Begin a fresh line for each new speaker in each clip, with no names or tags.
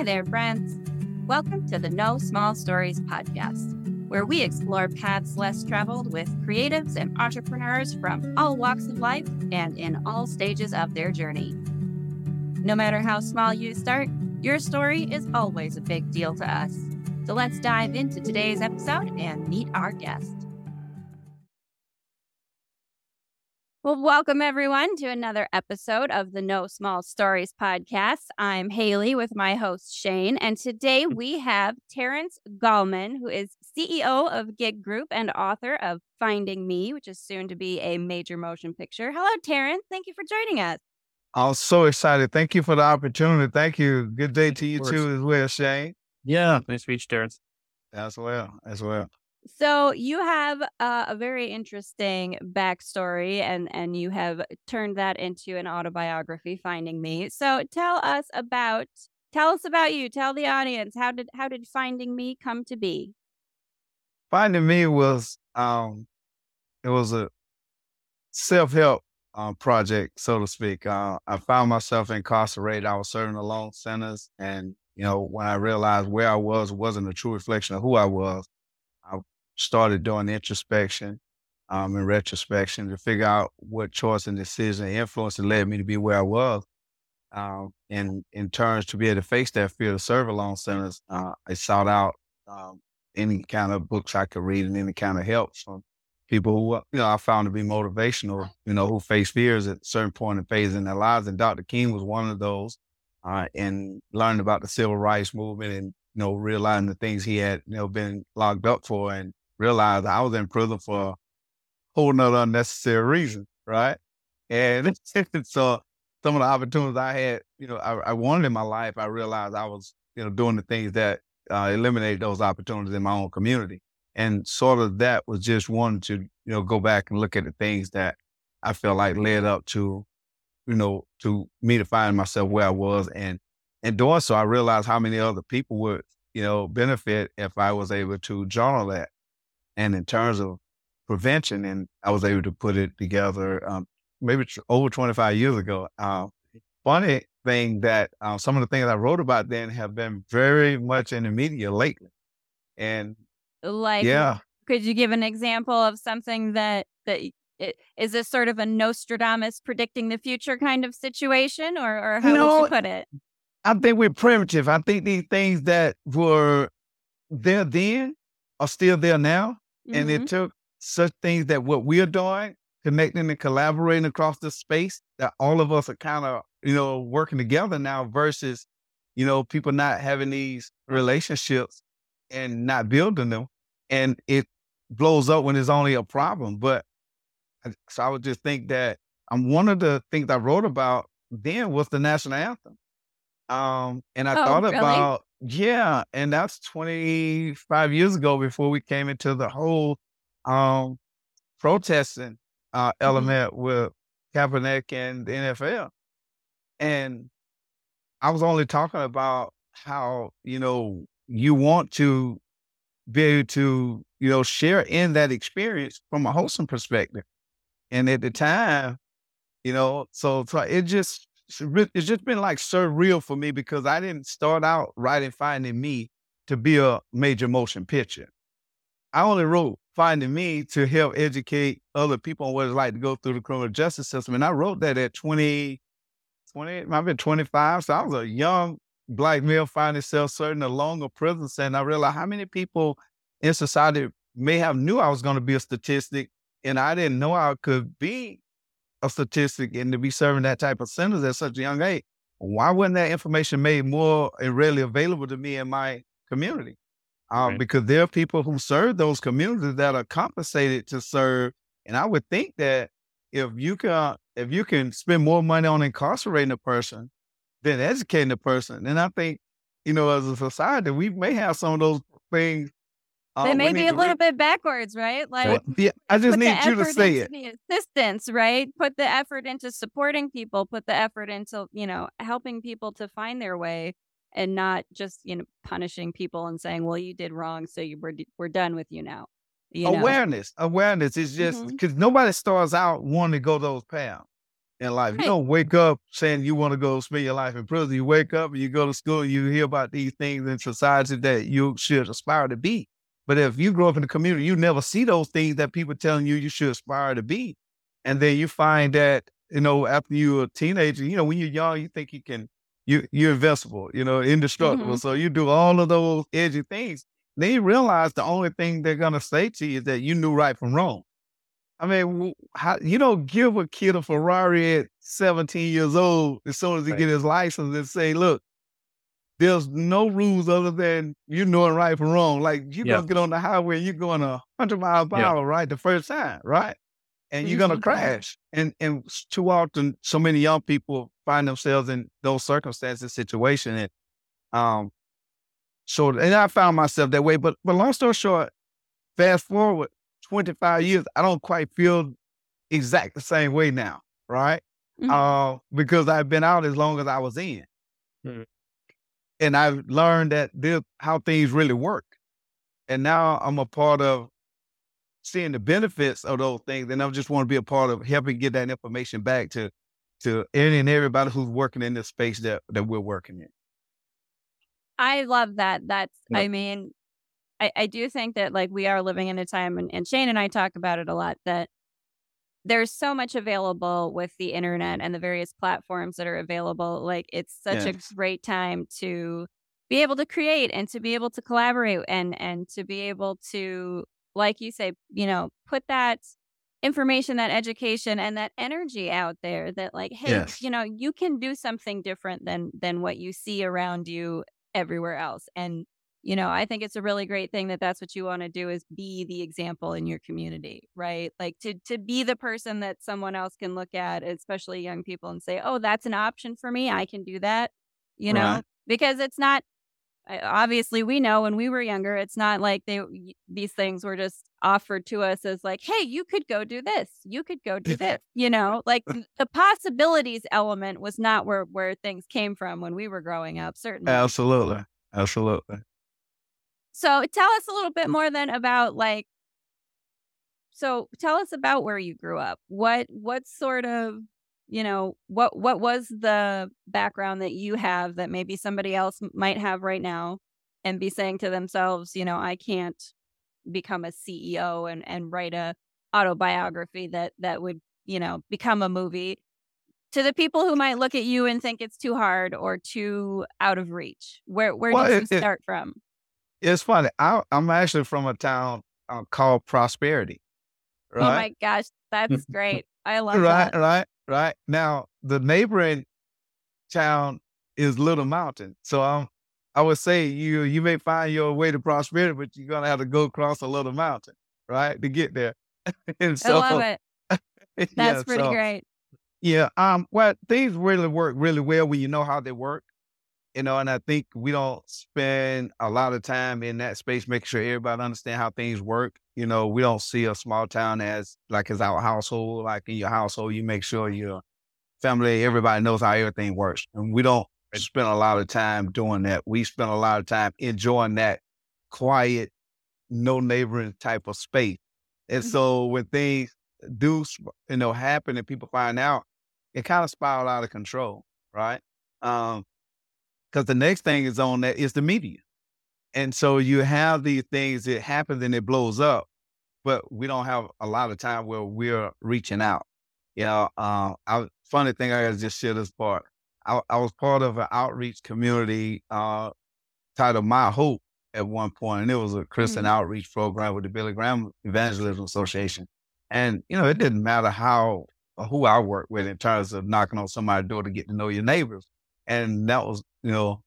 Hi there, friends. Welcome to the No Small Stories podcast, where we explore paths less traveled with creatives and entrepreneurs from all walks of life and in all stages of their journey. No matter how small you start, your story is always a big deal to us. So let's dive into today's episode and meet our guest. Well, welcome everyone to another episode of the No Small Stories podcast. I'm Haleigh with my host Shane, and today mm. we have Terrence Gallman, who is CEO of Gig Group and author of Finding Me, which is soon to be a major motion picture. Hello, Terrence. Thank you for joining us.
I'm so excited. Thank you for the opportunity. Thank you. Good day to you too, as well, Shane.
Yeah, nice to meet you, Terrence.
As well, as well.
So you have uh, a very interesting backstory, and and you have turned that into an autobiography, Finding Me. So tell us about tell us about you. Tell the audience how did how did Finding Me come to be?
Finding Me was um, it was a self help um, project, so to speak. Uh, I found myself incarcerated. I was serving long sentence, and you know when I realized where I was wasn't a true reflection of who I was started doing introspection um, and retrospection to figure out what choice and decision and influence that led me to be where I was. Um, and in terms to be able to face that fear to serve alone centers, uh, I sought out um, any kind of books I could read and any kind of help from people who, you know, I found to be motivational, you know, who face fears at certain point in phase in their lives. And Dr. King was one of those. Uh, and learned about the civil rights movement and, you know, realizing the things he had, you know, been locked up for and realized I was in prison for a whole nother unnecessary reason, right? And so some of the opportunities I had, you know, I, I, wanted in my life, I realized I was, you know, doing the things that uh, eliminated those opportunities in my own community. And sort of that was just one to, you know, go back and look at the things that I felt like led up to, you know, to me to find myself where I was. And and doing so, I realized how many other people would, you know, benefit if I was able to journal that. And in terms of prevention, and I was able to put it together um, maybe over 25 years ago. Uh, funny thing that uh, some of the things I wrote about then have been very much in the media lately. And
like, yeah, could you give an example of something that that it, is this sort of a Nostradamus predicting the future kind of situation, or or how no, would you put it?
I think we're primitive. I think these things that were there then are still there now. Mm-hmm. And it mm-hmm. took such things that what we're doing, connecting and collaborating across the space, that all of us are kind of, you know, working together now versus, you know, people not having these relationships and not building them. And it blows up when there's only a problem. But so I would just think that um, one of the things I wrote about then was the national anthem. Um, and I
oh,
thought
really?
about yeah, and that's 25 years ago before we came into the whole um, protesting uh, mm-hmm. element with Kaepernick and the NFL. And I was only talking about how, you know, you want to be able to, you know, share in that experience from a wholesome perspective. And at the time, you know, so, so it just it's just been like surreal for me because I didn't start out writing Finding Me to be a major motion picture. I only wrote Finding Me to help educate other people on what it's like to go through the criminal justice system. And I wrote that at 20, 20, I've been 25. So I was a young black male finding himself certain a prison sentence. I realized how many people in society may have knew I was going to be a statistic and I didn't know I could be a statistic and to be serving that type of sentence at such a young age, why wasn't that information made more and readily available to me in my community? Uh, right. Because there are people who serve those communities that are compensated to serve, and I would think that if you can if you can spend more money on incarcerating a person than educating a person, then I think you know as a society we may have some of those things
uh, they may be a little bit backwards, right?
Like, yeah, I just need you to say it.
The assistance, right? Put the effort into supporting people. Put the effort into you know helping people to find their way, and not just you know punishing people and saying, "Well, you did wrong, so you we're we're done with you now." You
awareness, know? awareness is just because mm-hmm. nobody starts out wanting to go those paths, in life. Right. You don't wake up saying you want to go spend your life in prison. You wake up and you go to school and you hear about these things in society that you should aspire to be. But if you grow up in the community, you never see those things that people telling you you should aspire to be. And then you find that, you know, after you're a teenager, you know, when you're young, you think you can, you, you're invincible, you know, indestructible. Mm-hmm. So you do all of those edgy things. Then you realize the only thing they're going to say to you is that you knew right from wrong. I mean, how, you don't give a kid a Ferrari at 17 years old as soon as he right. get his license and say, look, there's no rules other than you knowing right from wrong. Like you're gonna get on the highway and you're going a hundred miles per hour, right? The first time, right? And you're gonna crash. And and too often so many young people find themselves in those circumstances, situation. And um so and I found myself that way. But but long story short, fast forward 25 years, I don't quite feel exact the same way now, right? Mm-hmm. Uh, because I've been out as long as I was in. Mm-hmm. And I've learned that this how things really work. And now I'm a part of seeing the benefits of those things. And I just want to be a part of helping get that information back to to any and everybody who's working in this space that, that we're working in.
I love that. That's yep. I mean, I, I do think that like we are living in a time and, and Shane and I talk about it a lot that there's so much available with the internet and the various platforms that are available. Like it's such yes. a great time to be able to create and to be able to collaborate and and to be able to, like you say, you know, put that information, that education and that energy out there that like, hey, yes. you know, you can do something different than than what you see around you everywhere else. And you know i think it's a really great thing that that's what you want to do is be the example in your community right? Like to to be the person that someone else can look at especially young people and say oh that's an option for me i can do that you know? Right. because it's not obviously we know when we were younger it's not like they these things were just offered to us as like hey you could go do this you could go do this you know? Like the possibilities element was not where where things came from when we were growing up certainly.
Absolutely absolutely
so tell us a little bit mm. more then about like so tell us about where you grew up. What what sort of you know what what was the background that you have that maybe somebody else might have right now and be saying to themselves, you know, I can't become a CEO and and write a autobiography that that would, you know, become a movie. To the people who might look at you and think it's too hard or too out of reach, where where well, did you it, start from?
It's funny. I, am actually from a town uh, called Prosperity.
Right? Oh my gosh, that's great. I love
right,
that.
Right, right, Now the neighboring town is Little Mountain. So I'm, I would say you you may find your way to prosperity, but you're gonna have to go across a little mountain, right, to get there.
and so, I love it. That's yeah, pretty so, great.
Yeah. Um. Well, things really work really well when you know how they work you know, and I think we don't spend a lot of time in that space making sure everybody understand how things work. You know, we don't see a small town as like as our household. Like in your household, you make sure your family, everybody knows how everything works, and we don't spend a lot of time doing that. We spend a lot of time enjoying that quiet, no neighboring type of space. And mm-hmm. so when things do, you know, happen and people find out, it kind of spiral out of control, right? Um, because the next thing is on that is the media. And so you have these things that happen and it blows up, but we don't have a lot of time where we're reaching out. You know, uh, I, funny thing, I gotta just share this part. I, I was part of an outreach community uh, titled My Hope at one point, and it was a Christian mm-hmm. outreach program with the Billy Graham Evangelism Association. And you know, it didn't matter how who I worked with in terms of knocking on somebody's door to get to know your neighbors and that was you know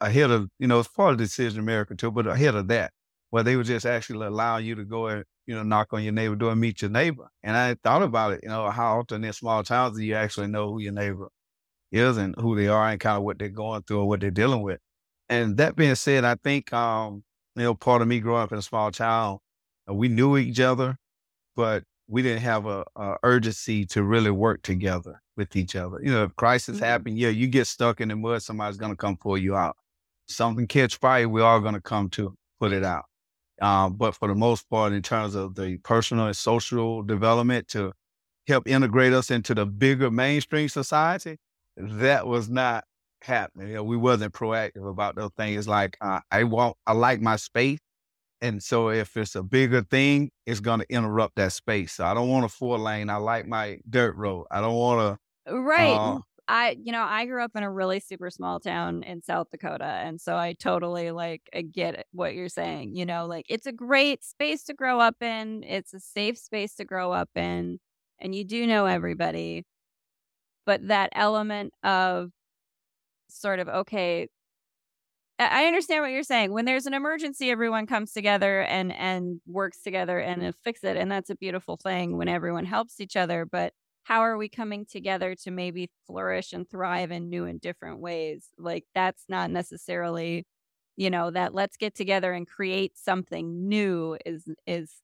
ahead of you know it's part of decision America too, but ahead of that, where they would just actually allow you to go and you know knock on your neighbor door and meet your neighbor. And I thought about it, you know, how often in small towns do you actually know who your neighbor is and who they are and kind of what they're going through or what they're dealing with. And that being said, I think um, you know part of me growing up in a small town, uh, we knew each other, but we didn't have a, a urgency to really work together with each other. You know, if crisis mm-hmm. happen, yeah, you get stuck in the mud, somebody's gonna come pull you out. Something catch fire, we're all gonna come to put it out. Um, but for the most part, in terms of the personal and social development to help integrate us into the bigger mainstream society, that was not happening. You know, we wasn't proactive about those things. Like uh, I want, I like my space, and so if it's a bigger thing, it's going to interrupt that space. So I don't want a four lane. I like my dirt road. I don't want
to. Right. Uh, I, you know, I grew up in a really super small town in South Dakota. And so I totally like I get what you're saying. You know, like it's a great space to grow up in, it's a safe space to grow up in, and you do know everybody. But that element of sort of, okay, I understand what you're saying. When there's an emergency, everyone comes together and and works together and fix it, and that's a beautiful thing when everyone helps each other. But how are we coming together to maybe flourish and thrive in new and different ways? Like that's not necessarily you know that let's get together and create something new is is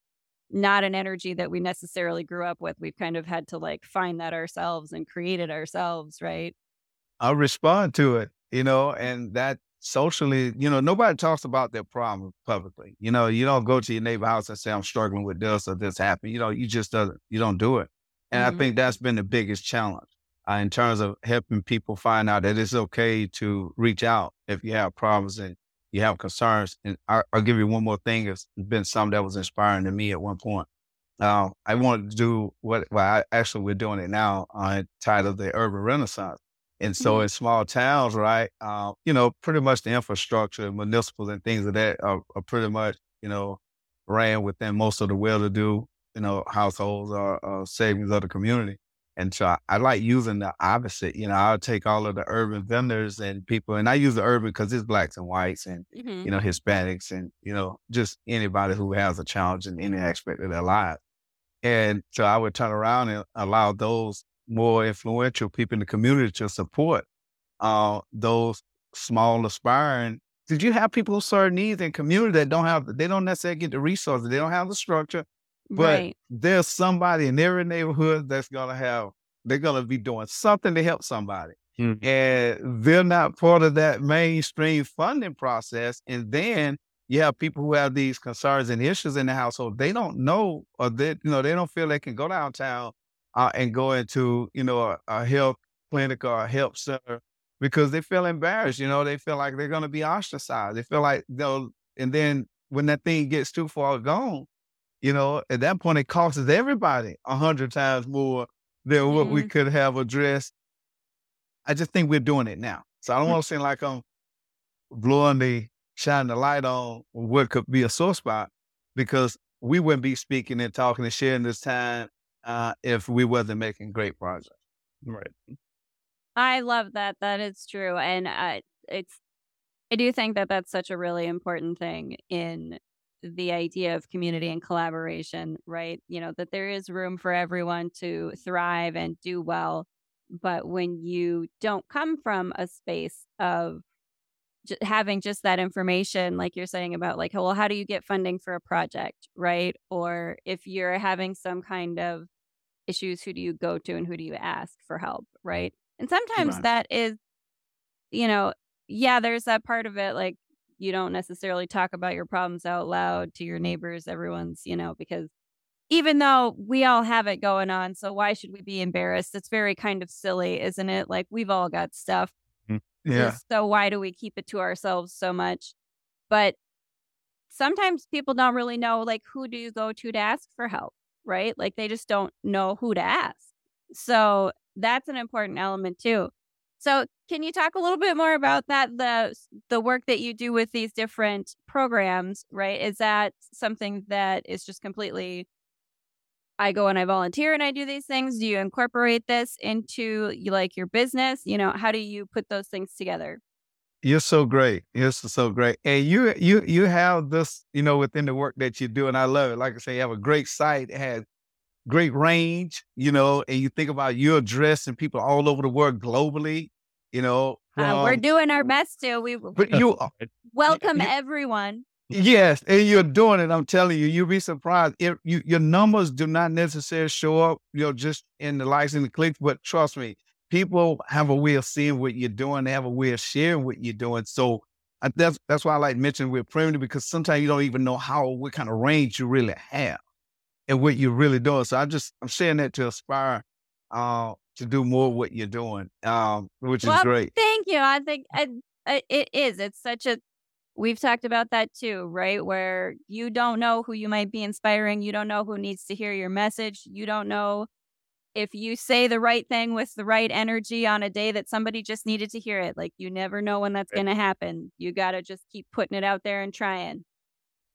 not an energy that we necessarily grew up with. We've kind of had to like find that ourselves and create it ourselves right?
I'll respond to it you know and that socially you know nobody talks about their problem publicly. You know you don't go to your neighbor house and say i'm struggling with this or this happened. You know you just doesn't you don't do it and mm-hmm. I think that's been the biggest challenge uh, in terms of helping people find out that it's okay to reach out if you have problems and you have concerns. And I, will give you one more thing. It's been something that was inspiring to me at one point. Uh, I wanted to do what, well, I, actually, we're doing it now uh, titled the Urban Renaissance. And so mm-hmm. in small towns, right, uh, you know, pretty much the infrastructure, municipal and things of that are, are pretty much, you know, ran within most of the well-to-do you know, households or, or savings of the community. And so I, I, like using the opposite. You know, I'll take all of the urban vendors and people, and I use the urban because it's blacks and whites and, mm-hmm. you know, Hispanics and, you know, just anybody who has a challenge in any aspect of their life. And so I would turn around and allow those more influential people in the community to support uh, those small aspiring. Did you have people who serve needs in community that don't have, they don't necessarily get the resources, they don't have the structure, but right. there's somebody in every neighborhood that's going to have, they're going to be doing something to help somebody. Mm-hmm. And they're not part of that mainstream funding process. And then you have people who have these concerns and issues in the household. They don't know, or they, you know, they don't feel they can go downtown uh, and go into, you know, a, a health clinic or a health center because they feel embarrassed. You know, they feel like they're going to be ostracized. They feel like they'll, and then when that thing gets too far gone, you know, at that point, it costs everybody a hundred times more than what mm-hmm. we could have addressed. I just think we're doing it now. So I don't mm. want to seem like I'm blowing the, shining the light on what could be a sore spot because we wouldn't be speaking and talking and sharing this time uh, if we wasn't making great progress.
Right.
I love that. That is true. And uh, it's, I do think that that's such a really important thing in the idea of community and collaboration, right? You know, that there is room for everyone to thrive and do well. But when you don't come from a space of j- having just that information, like you're saying about, like, well, how do you get funding for a project, right? Or if you're having some kind of issues, who do you go to and who do you ask for help, right? And sometimes right. that is, you know, yeah, there's that part of it, like you don't necessarily talk about your problems out loud to your neighbors. Everyone's, you know, because even though we all have it going on, so why should we be embarrassed? It's very kind of silly, isn't it? Like we've all got stuff.
Mm, yeah.
So why do we keep it to ourselves so much? But sometimes people don't really know like who do you go to to ask for help, right? Like they just don't know who to ask. So that's an important element too. So, can you talk a little bit more about that the the work that you do with these different programs, right? Is that something that is just completely I go and I volunteer and I do these things? Do you incorporate this into like your business? You know, how do you put those things together?
You're so great. You're so great. And you you you have this, you know, within the work that you do, and I love it. Like I say, you have a great site. It has great range, you know, and you think about you're addressing people all over the world globally, you know.
uh, we're doing our best to. We
but you
welcome you, everyone.
Yes, and you're doing it. I'm telling you, you'll be surprised. If you, your numbers do not necessarily show up, you know, just in the likes and the clicks, but trust me, people have a way of seeing what you're doing. They have a way of sharing what you're doing. So that's that's why I like mentioning we're primitive because sometimes you don't even know how what kind of range you really have. And what you're really doing. So I just I'm saying that to aspire uh, to do more what you're doing, um, which
well,
is great.
Thank you. I think I, I, it is. It's such a we've talked about that too, right? Where you don't know who you might be inspiring, you don't know who needs to hear your message, you don't know if you say the right thing with the right energy on a day that somebody just needed to hear it. Like you never know when that's going to happen. You got to just keep putting it out there and trying.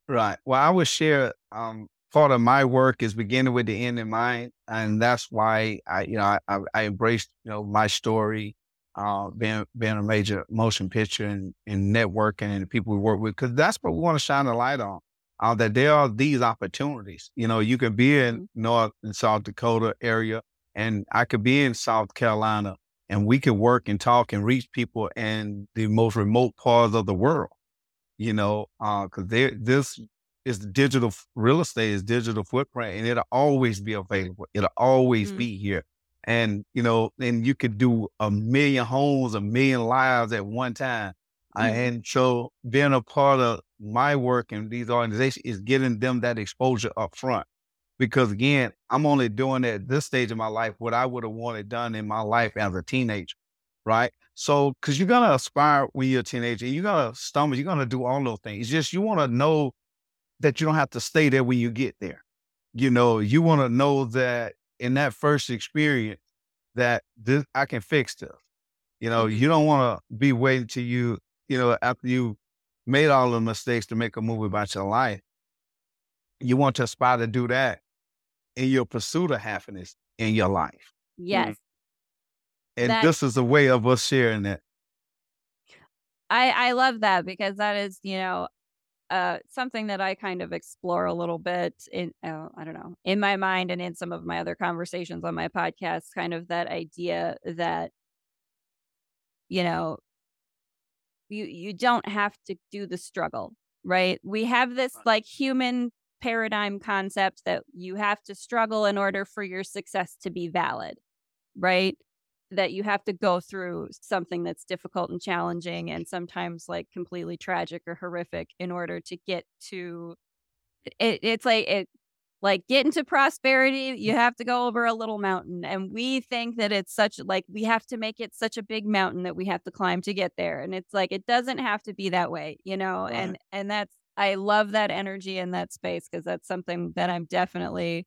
Right. Well, I would share um, part of my work is beginning with the end in mind, and that's why I, you know, I, I embraced, you know, my story, uh, being being a major motion picture and, and networking and the people we work with, because that's what we want to shine a light on. Uh, that there are these opportunities. You know, you can be in mm-hmm. North and South Dakota area, and I could be in South Carolina, and we could work and talk and reach people in the most remote parts of the world. You know, because uh, this is digital real estate is digital footprint and it'll always be available. It'll always mm-hmm. be here. And, you know, and you could do a million homes, a million lives at one time. Uh, mm-hmm. Uh, and so being a part of my work in these organizations is getting them that exposure up front. Because again, I'm only doing at this stage of my life what I would have wanted done in my life as a teenager. Right. So, cause you're going to aspire when you're a teenager, you're going to stumble, you're going to do all those things. It's just you want to know that you don't have to stay there when you get there. You know, you want to know that in that first experience that this I can fix this. You know, mm-hmm. you don't want to be waiting till you, you know, after you made all the mistakes to make a movie about your life. You want to aspire to do that in your pursuit of happiness in your life.
Yes. Mm-hmm.
And that, this is a way of us sharing that.
I I love that because that is, you know, uh, something that I kind of explore a little bit in, uh, I don't know, in my mind and in some of my other conversations on my podcast, kind of that idea that, you know, you, you don't have to do the struggle, right? We have this like human paradigm concept that you have to struggle in order for your success to be valid, right? That you have to go through something that's difficult and challenging and sometimes like completely tragic or horrific in order to get to it, it's like it like get into prosperity you have to go over a little mountain and we think that it's such like we have to make it such a big mountain that we have to climb to get there and it's like it doesn't have to be that way you know right. and and that's i love that energy in that space because that's something that i'm definitely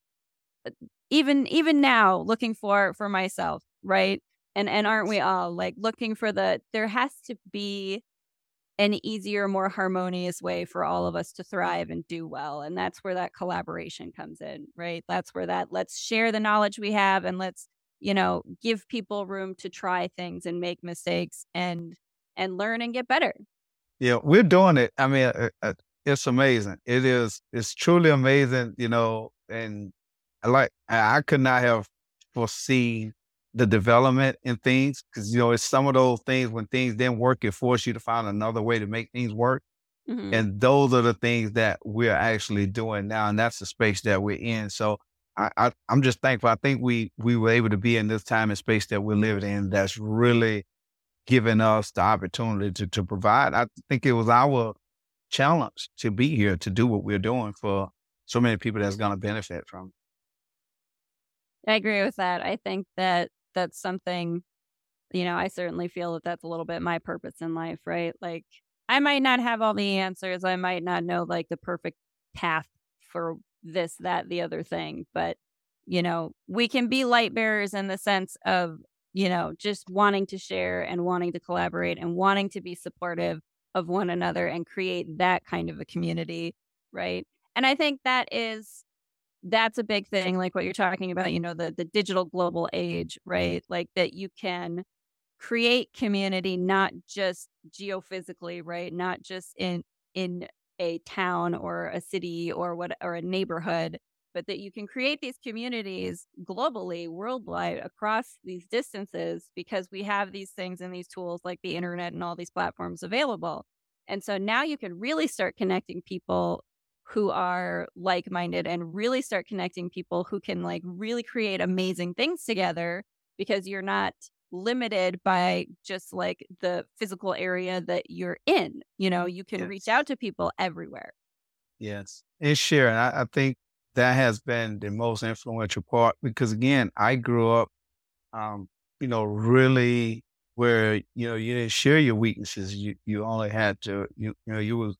uh, even even now looking for for myself right and and aren't we all like looking for the there has to be an easier more harmonious way for all of us to thrive and do well and that's where that collaboration comes in right? That's where that let's share the knowledge we have and let's you know give people room to try things and make mistakes and and learn and get better.
Yeah we're doing it. I mean uh, uh, it's amazing. It is it's truly amazing you know and like i could not have foreseen the development in things because you know it's some of those things when things didn't work it forced you to find another way to make things work mm-hmm. and those are the things that we're actually doing now and that's the space that we're in so I, I i'm just thankful i think we we were able to be in this time and space that we're living in that's really given us the opportunity to, to provide i think it was our challenge to be here to do what we're doing for so many people that's going to benefit from
I agree with that. I think that that's something, you know, I certainly feel that that's a little bit my purpose in life, right? Like, I might not have all the answers. I might not know like the perfect path for this, that, the other thing, but, you know, we can be light bearers in the sense of, you know, just wanting to share and wanting to collaborate and wanting to be supportive of one another and create that kind of a community, right? And I think that is that's a big thing like what you're talking about you know the the digital global age right? Like that you can create community not just geophysically right? Not just in in a town or a city or what or a neighborhood but that you can create these communities globally worldwide across these distances because we have these things and these tools like the internet and all these platforms available. And so now you can really start connecting people who are like minded and really start connecting people who can like really create amazing things together because you're not limited by just like the physical area that you're in. You know, you can yes. reach out to people everywhere.
Yes. And Sharon, I, I think that has been the most influential part because again, I grew up, um, you know, really where you know you didn't share your weaknesses. You you only had to you you know you was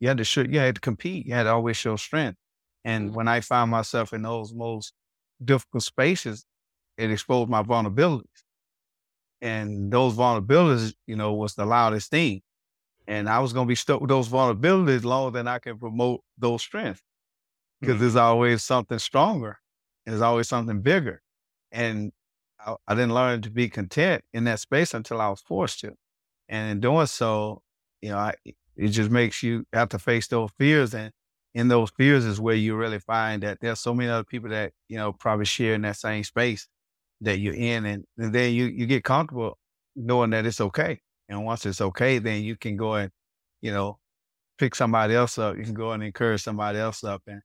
you had to show you had to compete. You had to always show strength. And
Mm-hmm.
when I found myself in those most difficult spaces, it exposed my vulnerabilities. And those vulnerabilities, you know, was the loudest thing. And I was going to be stuck with those vulnerabilities longer than I can promote those strengths because
Mhm.
there's always something stronger. There's always something bigger. And I, I didn't learn to be content in that space until I was forced to. And in doing so, you know, I, it just makes you have to face those fears. And in those fears is where you really find that there's so many other people that, you know, probably share in that same space that you're in. And, and then you, you get comfortable knowing that it's okay. And once it's okay, then you can go and, you know, pick somebody else up. You can go and encourage somebody else up. And,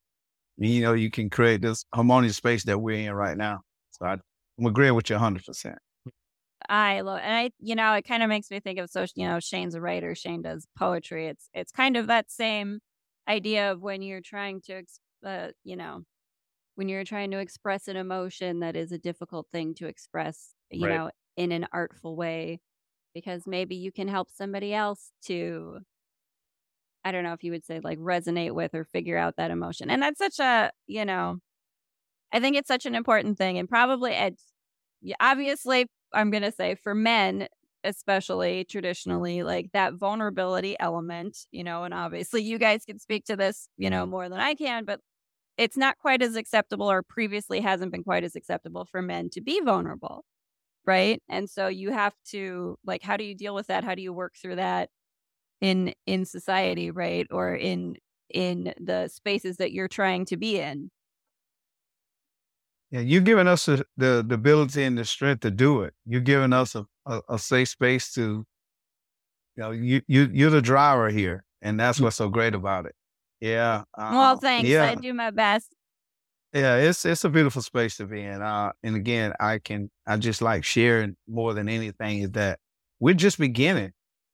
you know, you can create this harmonious space that we're in right now. So I, I'm agreeing with you 100%.
I love, and I, you know, it kind of makes me think of so, you know, Shane's a writer. Shane does poetry. It's, it's kind of that same idea of when you're trying to, uh, you know, when you're trying to express an emotion that is a difficult thing to express, you
Right.
know, in an artful way, because maybe you can help somebody else to, I don't know if you would say like resonate with or figure out that emotion. And that's such a, you know, I think it's such an important thing. And probably it's obviously, I'm going to say for men, especially traditionally, like that vulnerability element, you know, and obviously you guys can speak to this, you know, mm-hmm. more than I can, but it's not quite as acceptable or previously hasn't been quite as acceptable for men to be vulnerable. Right. And so you have to like, how do you deal with that? How do you work through that in, in society? Right. Or in, in the spaces that you're trying to be in.
Yeah, you're giving us the, the, the ability and the strength to do it. You're giving us a, a, a safe space to, you know, you, you, you're the driver here. And that's what's so great about it. Yeah.
Well,
uh,
thanks.
Yeah.
I do my best.
Yeah, it's it's a beautiful space to be in. Uh, and again, I can I just like sharing more than anything is that we're just beginning.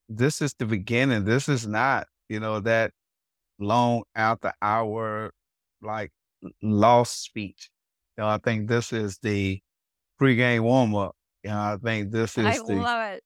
This is the beginning. This is not you know that long after hour like lost speech. You know, I think this is the pregame warm up. You know, I think this is
I
the
love it.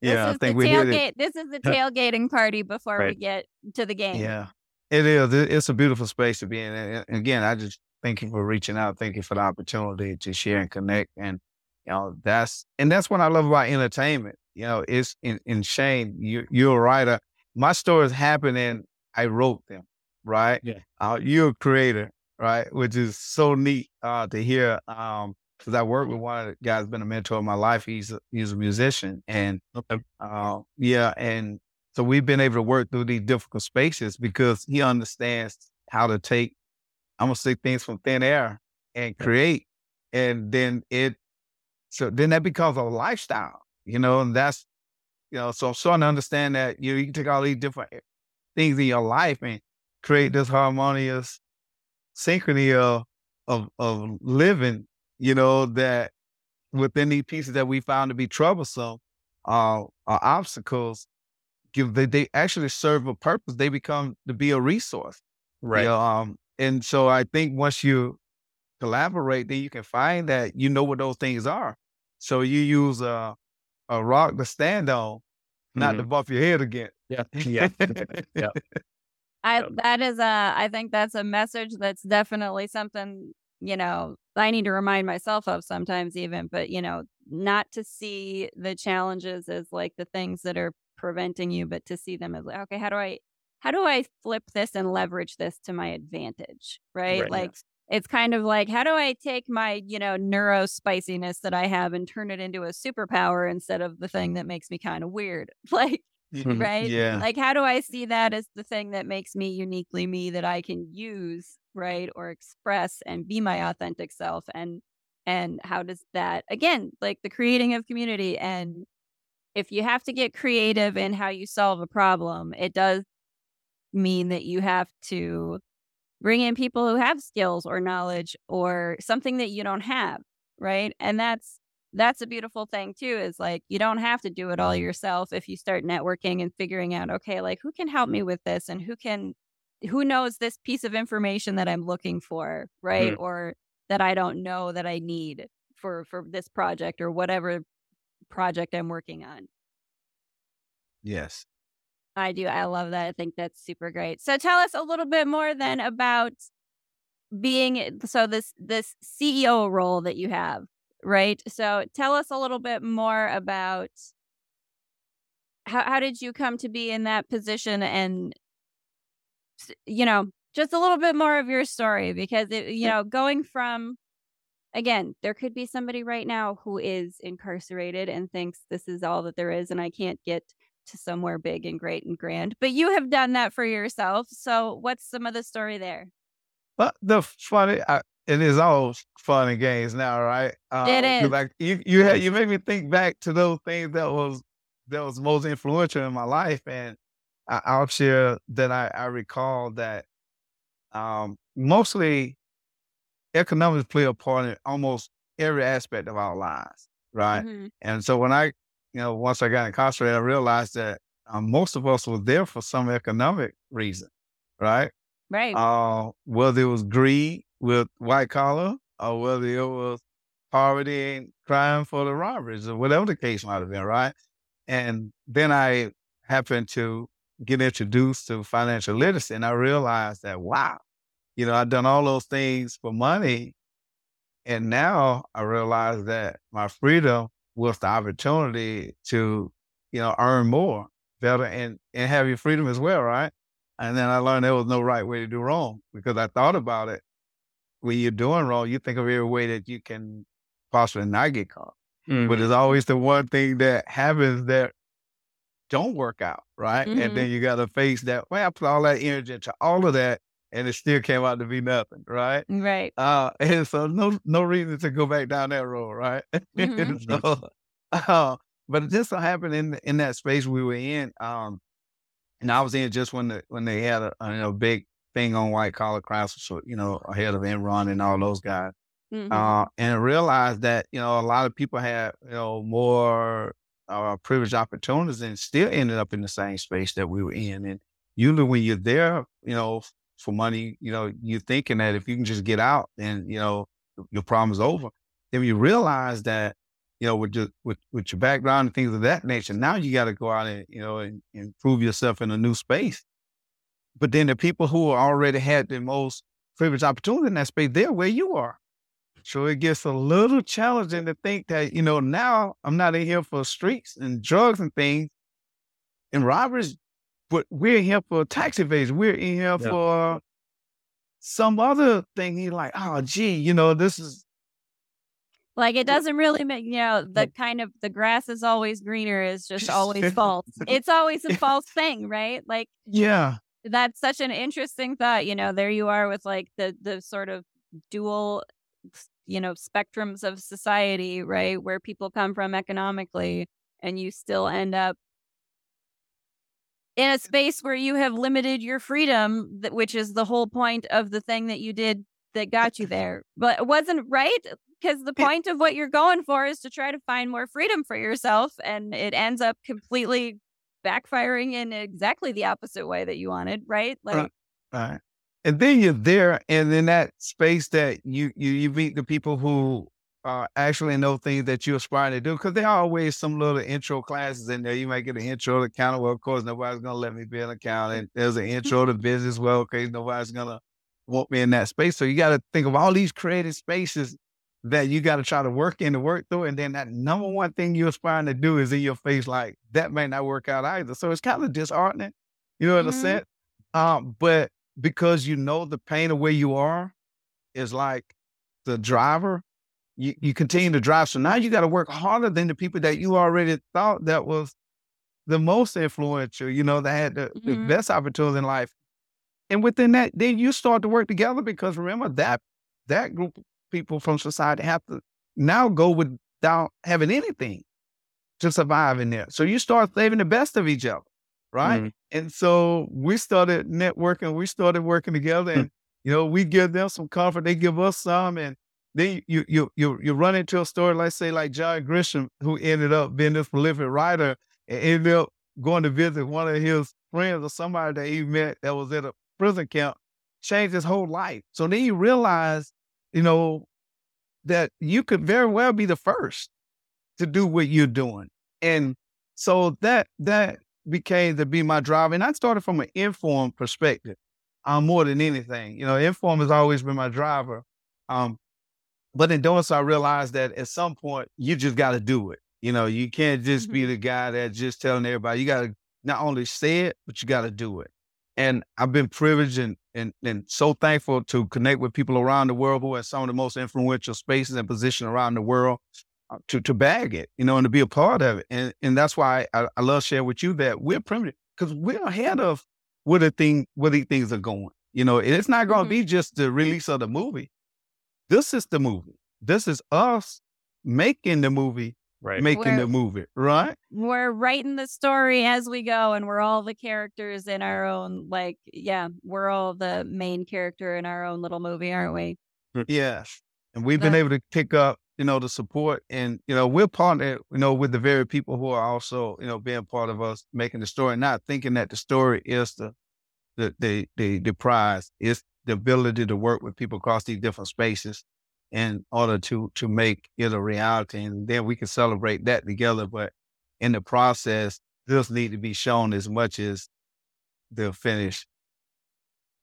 This
yeah. I think
the
we hit it.
tailgate. This is the tailgating party before we get to the game.
Yeah, it is. It's a beautiful space to be in. And and again, I just thank you for reaching out. Thank you for the opportunity to share and connect. And you know, that's and that's what I love about entertainment. You know, it's in, in Shane. You you're a writer. My stories happen and I wrote them. Right.
Yeah.
Uh, you're a creator. Right. Which is so neat uh, to hear. Um, because I work with one of the guys, been a mentor in my life. He's a, he's a musician, and uh, yeah, and so we've been able to work through these difficult spaces because he understands how to take, I'm gonna say things from thin air and create. And then it, so then that becomes a lifestyle, you know, and that's, you know, so I'm starting to understand that you, know, you can take all these different things in your life and create this harmonious synchrony of, of, of living, you know, that within these pieces that we found to be troublesome, uh, are obstacles, give they, they actually serve a purpose. They become to be a resource.
Right.
You know, um, and so I think once you collaborate, then you can find that you know what those things are. So you use a a rock to stand on, not to bump your head again.
Yeah. Yeah. Yeah.
I that is a I think that's a message that's definitely something, you know, I need to remind myself of sometimes even, but you know, not to see the challenges as like the things that are preventing you, but to see them as like, okay, how do I how do I flip this and leverage this to my advantage? Right?
Right.
Like it's kind of like how do I take my, you know, neuro spiciness that I have and turn it into a superpower instead of the thing that makes me kind of weird. Like.
Mm-hmm.
right?
Yeah.
Like, how do I see that as the thing that makes me uniquely me that I can use, right, or express and be my authentic self? And and how does that again, like the creating of community? And if you have to get creative in how you solve a problem, it does mean that you have to bring in people who have skills or knowledge or something that you don't have, right? And that's that's a beautiful thing too is like you don't have to do it all yourself if you start networking and figuring out okay like who can help me with this and who can who knows this piece of information that I'm looking for, right?
Mm.
Or that I don't know that I need for for this project or whatever project I'm working on.
Yes.
I do. I love that. I think that's super great. So tell us a little bit more then about being so this this CEO role that you have, right? So tell us a little bit more about how how did you come to be in that position and you know, just a little bit more of your story because it, you know, going from again, there could be somebody right now who is incarcerated and thinks this is all that there is and I can't get to somewhere big and great and grand. But you have done that for yourself. So what's some of the story there?
But the funny, I, it is all fun and games now, right? Uh,
It is.
Like you, you had, you made me think back to those things that was that was most influential in my life, and I, I'll share that I, I recall that um, mostly economics play a part in almost every aspect of our lives, right?
Mhm.
And so when I, you know, once I got incarcerated, I realized that um, most of us were there for some economic reason, right?
Right.
uh, whether it was greed with white collar or whether it was poverty and crime for the robberies or whatever the case might have been, right? And then I happened to get introduced to financial literacy and I realized that, wow, you know, I've done all those things for money. And now I realize that my freedom was the opportunity to, you know, earn more, better, and, and have your freedom as well, right? And then I learned there was no right way to do wrong because I thought about it. When you're doing wrong, you think of every way that you can possibly not get caught.
Mhm.
But it's always the one thing that happens that don't work out, right?
Mhm.
And then you got to face that. Well, I put all that energy into all of that, and it still came out to be nothing, right?
right.
Uh, and so no no reason to go back down that road, right?
Mhm.
so, uh, but it just so happened in in that space we were in, um, and I was in just when the when they had a, a you know, big thing on white collar crimes, so you know ahead of Enron and all those guys,
Mhm.
uh, and I realized that you know a lot of people had you know more uh, privileged opportunities and still ended up in the same space that we were in, and usually when you're there, you know, for money, you know, you're thinking that if you can just get out, then you know your problem is over. Then you realize that you know with your with, with your background and things of that nature, now you got to go out and you know and, and prove yourself in a new space. But then the people who already had the most privileged opportunity in that space, they're where you are. So it gets a little challenging to think that, you know, now I'm not in here for streets and drugs and things and robberies, but we're in here for tax evasion. We're in here
Yeah.
for some other thing. You're like, oh, gee, you know, this is,
Like it doesn't really make you know the kind of the grass is always greener is just always false. It's always a false thing, right? Like
yeah,
that's such an interesting thought. You know, there you are with like the the sort of dual, you know, spectrums of society, right? Where people come from economically, and you still end up in a space where you have limited your freedom, which is the whole point of the thing that you did that got you there. But it wasn't right because the point of what you're going for is to try to find more freedom for yourself, and it ends up completely backfiring in exactly the opposite way that you wanted, right? Like,
Right. Right. And then you're there, and in that space that you you you meet the people who uh, actually know things that you aspire to do, because there are always some little intro classes in there. You might get an intro to accounting. Well, of course, nobody's gonna let me be an accountant. There's an intro to business. Well, okay, nobody's gonna want me in that space. So you got to think of all these creative spaces that you got to try to work in to work through, and then that number one thing you're aspiring to do is in your face. Like that may not work out either. So it's kind of disheartening, you know, in a
Mhm.
sense. Um, but because you know the pain of where you are is like the driver, you, you continue to drive. So now you got to work harder than the people that you already thought that was the most influential, you know, that had the, the
Mhm.
best opportunity in life. And within that, then you start to work together because remember that that group people from society have to now go without having anything to survive in there. So you start saving the best of each other, right?
Mhm.
And so we started networking, we started working together and you know, we give them some comfort, they give us some and then you you you you run into a story, let's say like John Grisham, who ended up being this prolific writer and ended up going to visit one of his friends or somebody that he met that was at a prison camp changed his whole life. So then you realize, you know, that you could very well be the first to do what you're doing. And so that that became to be my drive. And I started from an informed perspective um, more than anything. You know, inform has always been my driver. Um, but in doing so, I realized that at some point you just got to do it. You know, you can't just mm-hmm. be the guy that just telling everybody. You got to not only say it, but you got to do it. And I've been privileged and, and and so thankful to connect with people around the world who are some of the most influential spaces and positions around the world uh, to to bag it, you know, and to be a part of it. And and that's why I, I love sharing with you that we're primitive because we're ahead of where the thing where these things are going. You know, it's not going to mm-hmm. be just the release of the movie. This is the movie. This is us making the movie right. making we're, the movie, right?
We're writing the story as we go, and we're all the characters in our own, like, yeah, we're all the main character in our own little movie, aren't we? Hm.
Yes. And we've been able to pick up, you know, the support and, you know, we're partnered, you know, with the very people who are also, you know, being part of us making the story, not thinking that the story is the, the, the, the, the prize. It's the ability to work with people across these different spaces in order to to make it a reality, and then we can celebrate that together. But in the process, this need to be shown as much as the finished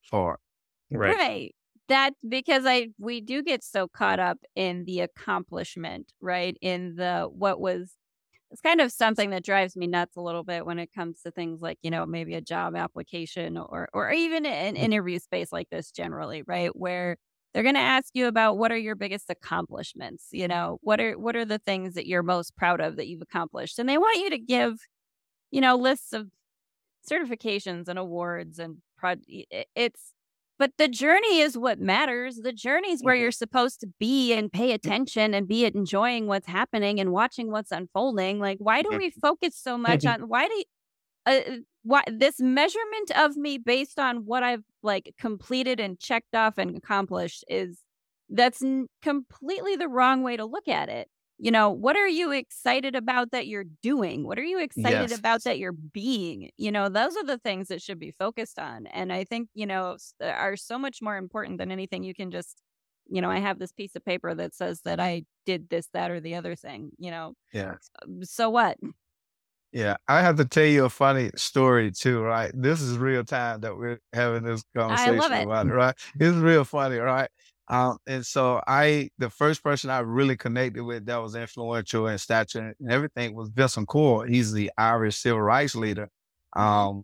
part.
Right. right. That because I we do get so caught up in the accomplishment, right? In the what was it's kind of something that drives me nuts a little bit when it comes to things like you know maybe a job application or or even an mm. interview space like this generally right where they're going to ask you about what are your biggest accomplishments you know what are what are the things that you're most proud of that you've accomplished? And they want you to give you know lists of certifications and awards and pro- it's but the journey is what matters. The journey is where mm-hmm. you're supposed to be and pay attention and be enjoying what's happening and watching what's unfolding. Like why do we focus so much on why do you, uh, what this measurement of me based on what I've like completed and checked off and accomplished is that's n- completely the wrong way to look at it. You know, what are you excited about that you're doing? What are you excited yes. about that you're being? You know, those are the things that should be focused on. And I think, you know, uh, are so much more important than anything you can just, you know, I have this piece of paper that says that I did this, that, or the other thing, you know.
Yeah.
So what?
Yeah, I have to tell you a funny story too, right? This is real time that we're having this conversation it. about it, right? It's real funny, right? Um, and so I, the first person I really connected with that was influential in stature and everything was Vincent Core. He's the Irish civil rights leader. Mm-hmm. Um,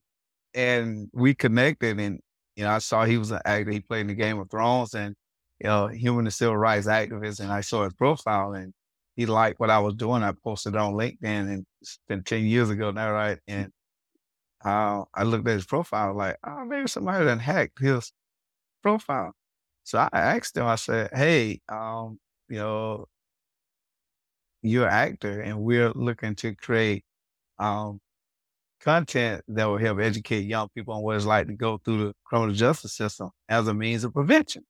and we connected and, you know, I saw he was an actor. He played in the Game of Thrones and, you know, human and civil rights activist. And I saw his profile and he liked what I was doing. I posted on LinkedIn and it's been 10 years ago now, right? And uh, I looked at his profile like, oh, maybe somebody done hacked his profile. So I asked him, I said, hey, um, you know, you're an actor and we're looking to create um, content that will help educate young people on what it's like to go through the criminal justice system as a means of prevention,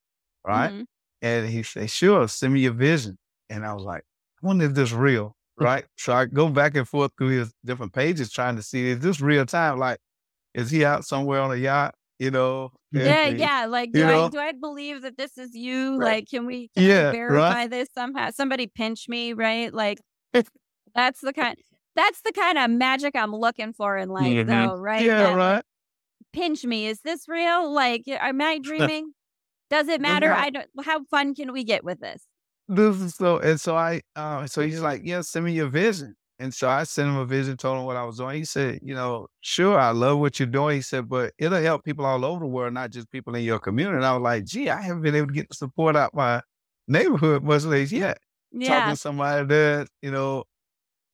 right? Mm-hmm. And he said, sure, send me your vision. And I was like, wonder if this real, right? so I go back and forth through his different pages trying to see is this real time? Like, is he out somewhere on a yacht? You know?
Yeah, yeah. Like, do I do I believe that this is you? Right. Like, can we, can yeah, we verify right? this somehow? Somebody pinch me, right? Like, that's the kind. That's the kind of magic I'm looking for in life, mm-hmm. though, right?
Yeah,
that,
right.
Pinch me. Is this real? Like, am I dreaming? Does it matter? I don't. How fun can we get with this?
This is so and so I uh so he's like, Yeah, send me your vision. And so I sent him a vision, told him what I was doing. He said, you know, sure, I love what you're doing. He said, but it'll help people all over the world, not just people in your community. And I was like, gee, I haven't been able to get the support out my neighborhood much less yet. Yeah. Talking to somebody that, you know,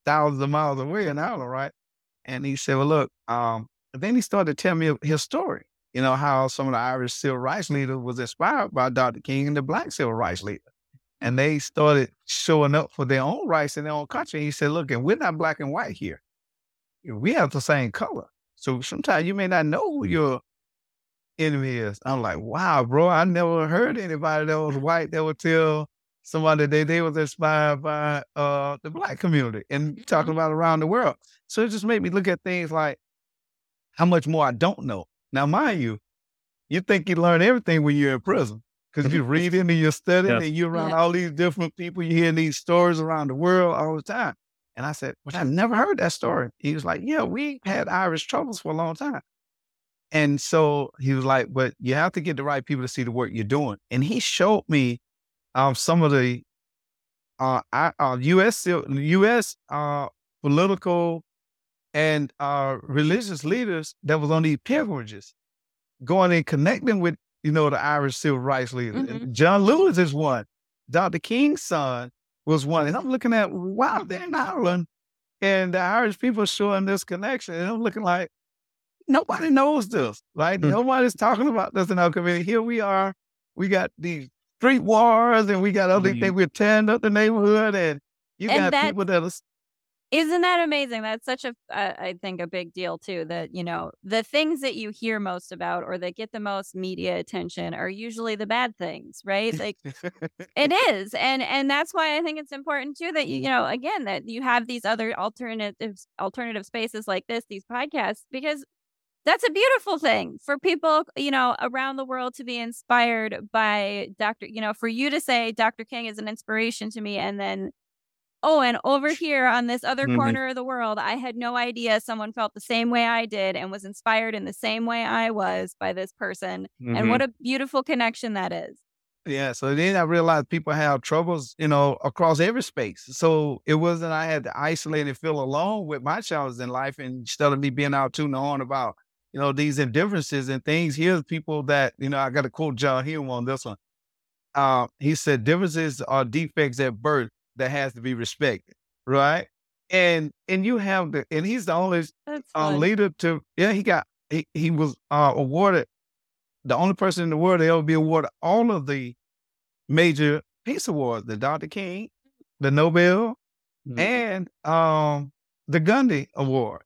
thousands of miles away in Ireland, right? And he said, Well, look, um, then he started telling me his story, you know, how some of the Irish civil rights leaders was inspired by Dr. King and the black civil rights leader and they started showing up for their own rights in their own country. he said, look, and we're not black and white here. We have the same color. So sometimes you may not know who your enemy is. I'm like, wow, bro, I never heard anybody that was white that would tell somebody that they was inspired by uh, the black community and talking mm-hmm. about around the world. So it just made me look at things like how much more I don't know. Now, mind you, you think you learn everything when you're in prison because you read into your study
Yeah.
and you're around
Yeah.
all these different people. You hear these stories around the world all the time. And I said, "But I never heard that story." He was like, "Yeah, we had Irish troubles for a long time." And so he was like, "But you have to get the right people to see the work you're doing." And he showed me um, some of the uh, I, uh, U.S. U.S. Uh, political and uh, religious leaders that was on these pilgrimages, going and connecting with you know the Irish civil rights leaders. And John Lewis is one. Dr. King's son was one. And I'm looking at wow, they're in Ireland, and the Irish people showing this connection. And I'm looking like nobody knows this. Right?
Hmm.
Nobody's talking about this in our community. Here we are. We got these street wars, and we got other
Mhm.
things. We're tearing up the neighborhood, and you
And
got
that-
people that are
Isn't that amazing? That's such a, uh, I think, a big deal too. That you know, the things that you hear most about or that get the most media attention are usually the bad things, right? Like it is, and and that's why I think it's important too that you, you know, again, that you have these other alternatives, alternative spaces like this, these podcasts, because that's a beautiful thing for people, you know, around the world to be inspired by Dr. You know, for you to say Dr. King is an inspiration to me, and then oh, and over here on this other
Mhm.
corner of the world, I had no idea someone felt the same way I did and was inspired in the same way I was by this person.
Mm-hmm.
And what a beautiful connection that is.
Yeah, so then I realized people have troubles, you know, across every space. So it wasn't I had to isolate and feel alone with my challenges in life, and instead of me being out the horn about, you know, these indifferences and things. Here's people that, you know, I got to quote John Hume on this one. Uh, he said, "Differences are defects at birth that has to be respected." Right, and and you have the, and he's the only uh, leader to yeah he got he, he was uh, awarded the only person in the world to ever be awarded all of the major peace awards the dr king the nobel
Mhm.
and um the gandhi award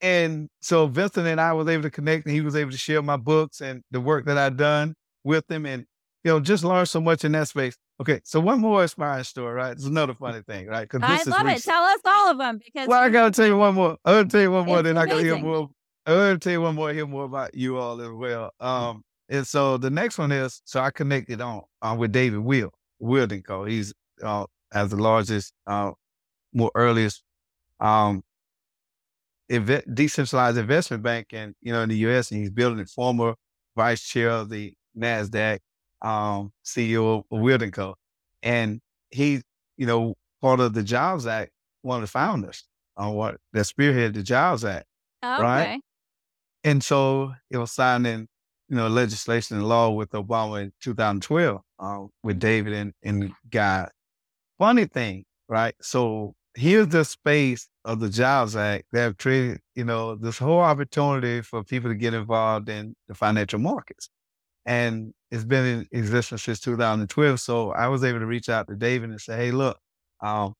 and so vincent and i was able to connect and he was able to share my books and the work that i've done with him and you know just learn so much in that space okay so one more inspiring story right it's another funny thing right because
I
this is
love it. Tell us all of them because
Well, I gotta tell you one more. I gotta tell you one more.
It's
then I gotta hear more. I gotta tell you one more. Hear more about you all as well. Um, and so the next one is so I connected on uh, with David Will Weild & Co. He's uh, as the largest, uh, more earliest, um, inve- decentralized investment bank in you know in the U.S. and he's building. Former vice chair of the Nasdaq, um, CEO of Weild & Co. And he, you know, part of the Jobs Act, one of the founders on what that spearheaded the Jobs Act.
okay.
right? And so it was signed in, you know, legislation and law with Obama in 2012 uh, with David and, and Guy. Funny thing, right? So here's the space of the Jobs Act that have created, you know, this whole opportunity for people to get involved in the financial markets. And it's been in existence since 2012. So I was able to reach out to David and say, hey, look, um,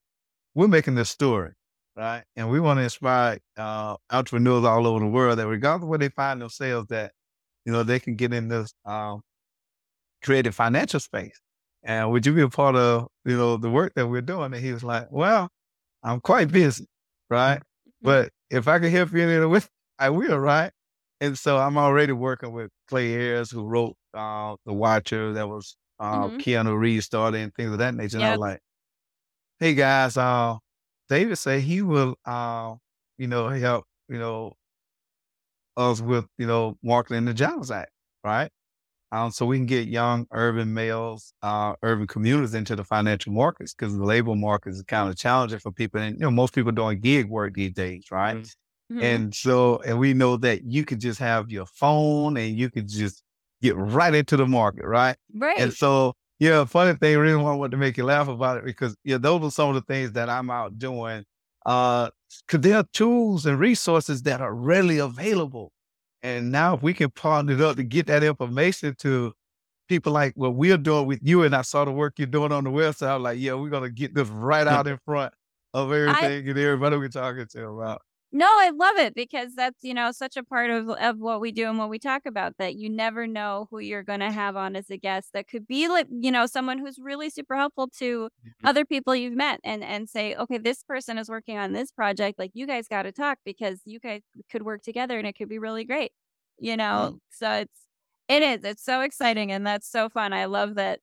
we're making this story right? And we want to inspire uh, entrepreneurs all over the world that, regardless of where they find themselves, that you know they can get in this um, creative financial space. And would you be a part of you know the work that we're doing? And he was like, "Well, I'm quite busy, right? But if I can help you in any way, I will, right?" And so I'm already working with Clay Ayers, who wrote uh, The Watcher, that was uh,
Mhm.
Keanu Reeves started, and things of that nature. And I
Yep.
was like, "Hey guys, uh, David said he will, uh, you know, help, you know, us with, you know, marketing the Jobs Act, right? Um, so we can get young urban males, uh, urban communities into the financial markets because the labor market is kind of challenging for people. And, you know, most people doing gig work these days, right?
Mhm.
Mhm.
And so, and we know that you could just have your phone and you could just get right into the market, right?
right.
And so, yeah, funny thing, really want to make you laugh about it because yeah, those are some of the things that I'm out doing. Uh, cause there are tools and resources that are readily available. And now if we can partner it up to get that information to people like what we're doing with you, and I saw the work you're doing on the website, I was like, yeah, we're gonna get this right out in front of everything and everybody we're talking to about.
No, I love it because that's, you know, such a part of of what we do and what we talk about that you never know who you're going to have on as a guest that could be like, you know, someone who's really super helpful to
Mm-hmm.
other people you've met and and say, "Okay, this person is working on this project, like you guys got to talk because you guys could work together and it could be really great." You know, so it's It is. It's so exciting and that's so fun. I love that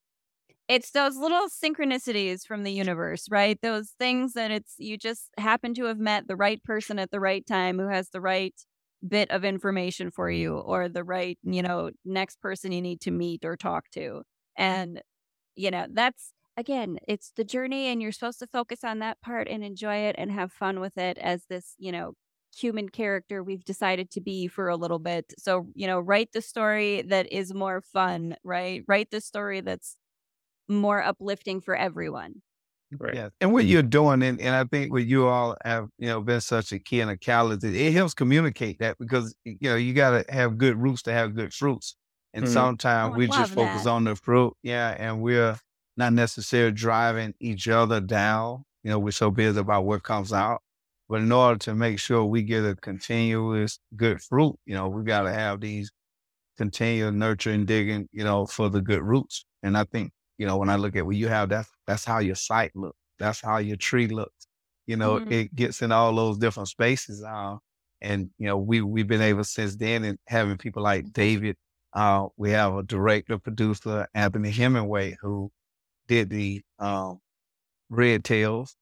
it's those little synchronicities from the universe, right? Those things that it's you just happen to have met the right person at the right time who has the right bit of information for you or the right, you know, next person you need to meet or talk to. And you know, that's again, it's the journey and you're supposed to focus on that part and enjoy it and have fun with it as this, you know, human character we've decided to be for a little bit. So, you know, write the story that is more fun, right? Write the story that's more uplifting for everyone.
Right. Yeah. And what you're doing, and, and I think what you all have, you know, been such a key and a catalyst, it helps communicate that because, you know, you got to have good roots to have good fruits. And mm-hmm. sometimes oh, we just focus that. on the fruit. Yeah. And we're not necessarily driving each other down. You know, we're so busy about what comes out. But in order to make sure we get a continuous good fruit, you know, we got to have these continual nurturing, digging, you know, for the good roots. And I think, you know, when I look at what you have, that's that's how your site looks. That's how your tree looks. You know, mm-hmm. it gets in all those different spaces. Uh, and you know, we we've been able since then and having people like David. Uh, we have a director, producer, Anthony Hemingway, who did the um, Red Tails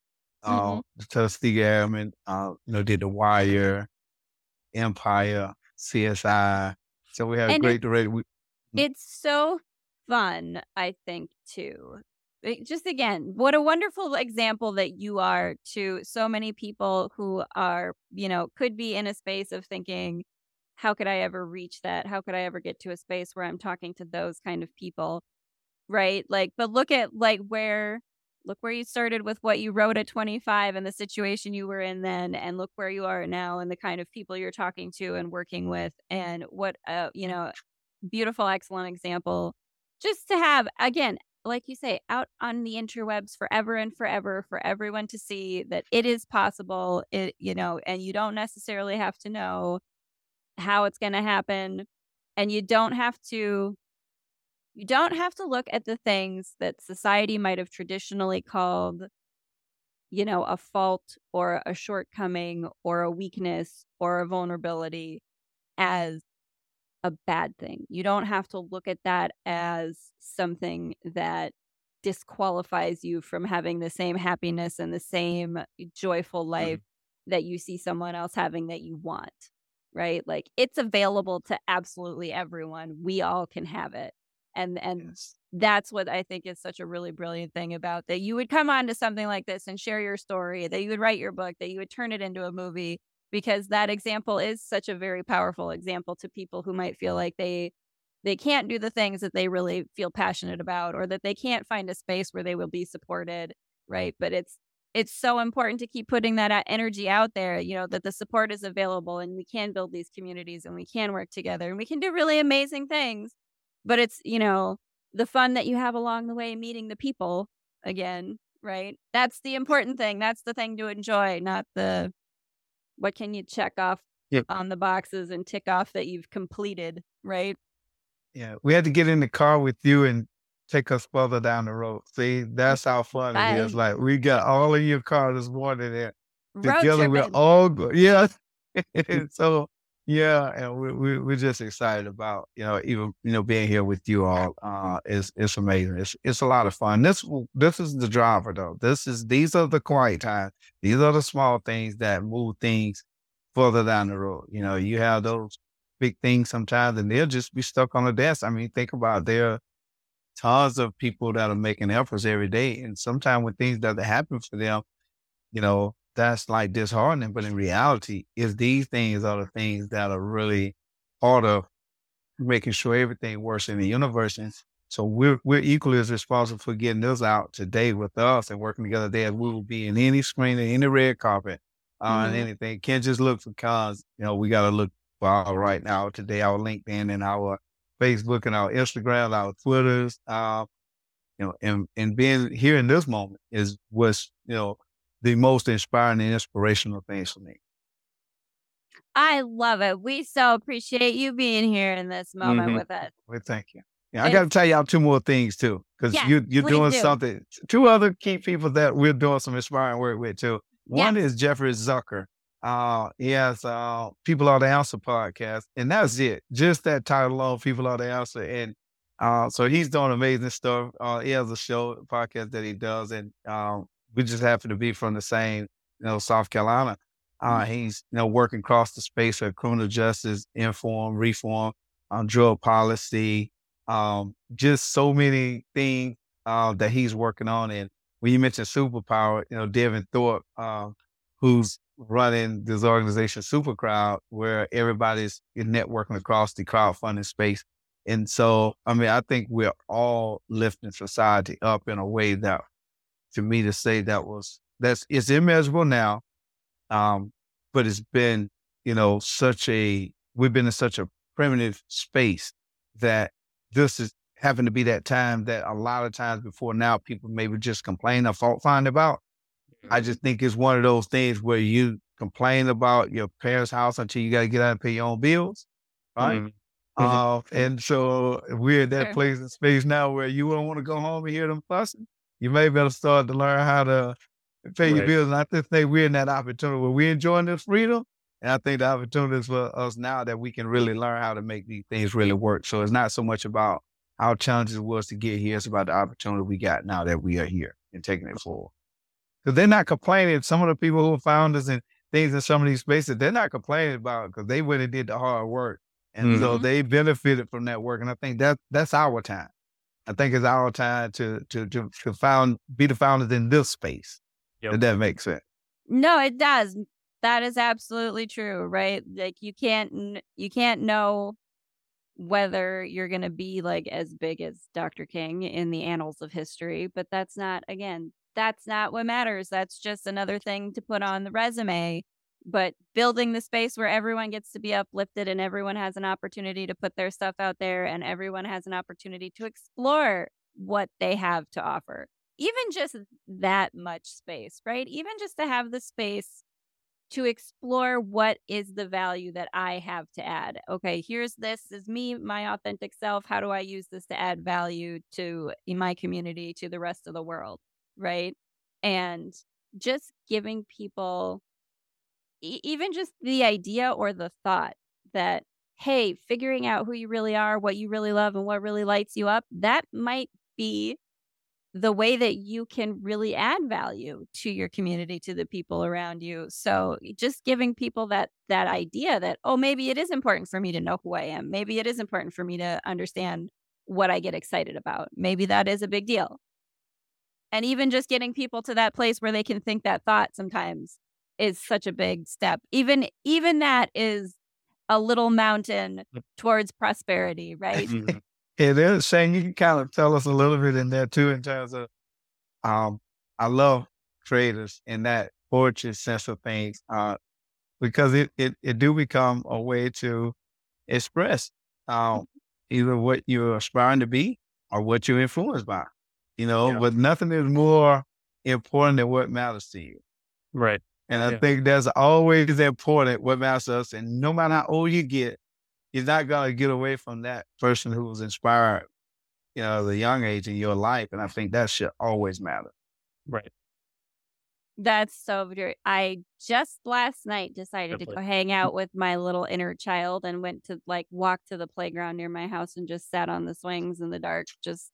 mm-hmm. uh, Tuskegee Airmen, uh, you know, did The Wire, Empire, CSI. So we have and great director. We,
mm. it's so fun, I think, too. just again, what a wonderful example that you are to so many people who are, you know, could be in a space of thinking, how could I ever reach that? How could I ever get to a space where I'm talking to those kind of people? Right. Like, but look at like where look where you started with what you wrote at 25 and the situation you were in then and look where you are now and the kind of people you're talking to and working with and what a you know beautiful excellent example just to have again like you say out on the interwebs forever and forever for everyone to see that it is possible it you know and you don't necessarily have to know how it's going to happen and you don't have to you don't have to look at the things that society might have traditionally called, you know, a fault or a shortcoming or a weakness or a vulnerability as a bad thing. You don't have to look at that as something that disqualifies you from having the same happiness and the same joyful mm-hmm. life mm-hmm. that you see someone else having that you want, right? Like it's available to absolutely everyone. We all can have it and and yes. that's what i think is such a really brilliant thing about that you would come on to something like this and share your story that you would write your book that you would turn it into a movie because that example is such a very powerful example to people who might feel like they they can't do the things that they really feel passionate about or that they can't find a space where they will be supported right? But it's it's so important to keep putting that energy out there you know that the support is available and we can build these communities and we can work together and we can do really amazing things. But it's you know the fun that you have along the way meeting the people again right? That's the important thing. That's the thing to enjoy not the what can you check off yep. on the boxes and tick off that you've completed right
yeah we had to get in the car with you and take us further down the road see mm, that's how fun Bye. it is like we got all in your car this morning there together we're all good yeah so yeah, and we, we we're just excited about you know even you know being here with you all. Uh, is it's amazing. It's it's a lot of fun. This this is the driver though. This is these are the quiet times. These are the small things that move things further down the road. You know, you have those big things sometimes, and they'll just be stuck on the desk. I mean, think about there are tons of people that are making efforts every day, and sometimes when things doesn't happen for them, you know, that's like disheartening. But in reality, is these things are the things that are really part of making sure everything works in the universe. And so we're we're equally as responsible for getting this out today with us and working together there. We will be in any screen, in any red carpet, uh, mm-hmm. anything. Can't just look for cons. You know, we got to look for our right now today, our LinkedIn and our Facebook and our Instagram, our Twitters, uh, you know, and, and being here in this moment is what's, you know, the most inspiring and inspirational things for me.
I love it. We so appreciate you being here in this moment mm-hmm. with us.
Well, thank you. Yeah, I got to tell y'all two more things too, because yeah, you, you're doing do. something. Two other key people that we're doing some inspiring work with too. One yeah. is Jeffrey Zucker. Uh, he has uh, People Are the Answer podcast, and that's it. Just that title alone, People Are the Answer. And uh, so he's doing amazing stuff. Uh, he has a show, a podcast that he does, and um, we just happen to be from the same, you know, South Carolina. Uh, mm-hmm. he's, you know, working across the space of criminal justice, inform, reform, um, drug policy, um, just so many things uh, that he's working on. And when you mentioned superpower, you know, Devin Thorpe, uh, who's running this organization, Super Crowd, where everybody's networking across the crowdfunding space. And so, I mean, I think we're all lifting society up in a way that, to me, to say that was that's it's immeasurable now, um, but it's been, you know, such a we've been in such a primitive space that this is having to be that time that a lot of times before now people maybe just complain or fault find about. I mm-hmm. just think it's one of those things where you complain about your parents' house until you got to get out and pay your own bills, right? Mm-hmm. Uh, and so we're in that place in space now where you don't want to go home and hear them fussing. You may better start to learn how to pay right. your bills. And I just think we're in that opportunity where we're enjoying this freedom. And I think the opportunity is for us now that we can really learn how to make these things really work. So it's not so much about how challenging it was to get here. It's about the opportunity we got now that we are here and taking it forward. Because they're not complaining. Some of the people who found us and things in some of these spaces, they're not complaining about because they went and did the hard work. And mm-hmm. so they benefited from that work. And I think that that's our time. I think it's our time to to to, to found be the founders in this space. Yep. If that makes sense.
No, it does. That is absolutely true, right? Like you can't you can't know whether you're going to be like as big as Dr. King in the annals of history, but that's not again, that's not what matters. That's just another thing to put on the resume but building the space where everyone gets to be uplifted and everyone has an opportunity to put their stuff out there and everyone has an opportunity to explore what they have to offer. Even just that much space, right? Even just to have the space to explore what is the value that I have to add. Okay, here's this is me, my authentic self. How do I use this to add value to my community, to the rest of the world, right? And just giving people even just the idea or the thought that hey figuring out who you really are what you really love and what really lights you up that might be the way that you can really add value to your community to the people around you. So just giving people that that idea that oh maybe it is important for me to know who i am. Maybe it is important for me to understand what i get excited about. Maybe that is a big deal. And even just getting people to that place where they can think that thought sometimes is such a big step. Even even that is a little mountain mm. towards prosperity, right?
Mm-hmm. it is. Shane, you can kind of tell us a little bit in there too, in terms of um, I love creators in that poetry sense of things, uh, because it, it it do become a way to express um, either what you're aspiring to be or what you're influenced by. You know, yeah. but nothing is more important than what matters to you.
Right.
And I yeah. think that's always important what matters us. And no matter how old you get, you're not going to get away from that person who was inspired, you know, the young age in your life. And I think that should always matter.
Right.
That's so true. I just last night decided Definitely. to go hang mm. out with my little inner child and went to like walk to the playground near my house and just sat on the swings in the dark just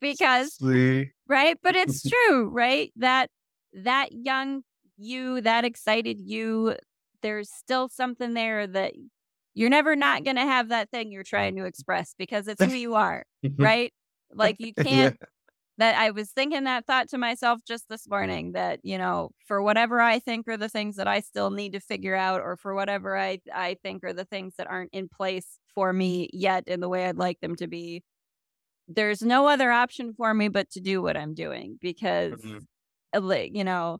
because
See?
right but it's true right that that young you, that excited you, there's still something there that you're never not going to have that thing you're trying to express because it's who you are, right? Like you can't. Yeah. That I was thinking that thought to myself just this morning that, you know, for whatever I think are the things that I still need to figure out, or for whatever I, I think are the things that aren't in place for me yet in the way I'd like them to be, there's no other option for me but to do what I'm doing because, mm-hmm. you know,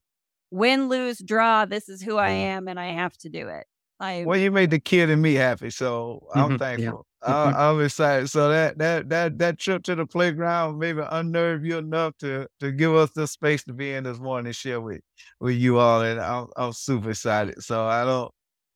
win, lose, draw. This is who I am, and I have to do it. I
well, you made the kid and me happy, so I'm mm-hmm, thankful. Yeah. I, am excited. So that that that that trip to the playground maybe unnerved you enough to to give us the space to be in this morning and share with with you all, and I'm I'm super excited. So I don't.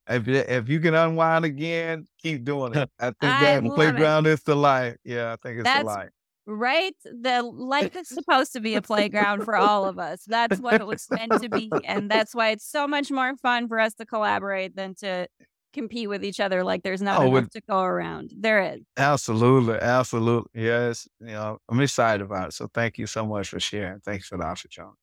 If if you can unwind again, keep doing it. I think that playground it. is the life. Yeah, I think it's
That's,
the life
Right? The life is supposed to be a playground for all of us. That's what it was meant to be. And that's why it's so much more fun for us to collaborate than to compete with each other like there's not
Oh,
enough
with-
to go around. There is.
Absolutely, absolutely. Yes, you know, I'm excited about it. So thank you so much for sharing. Thanks for the opportunity.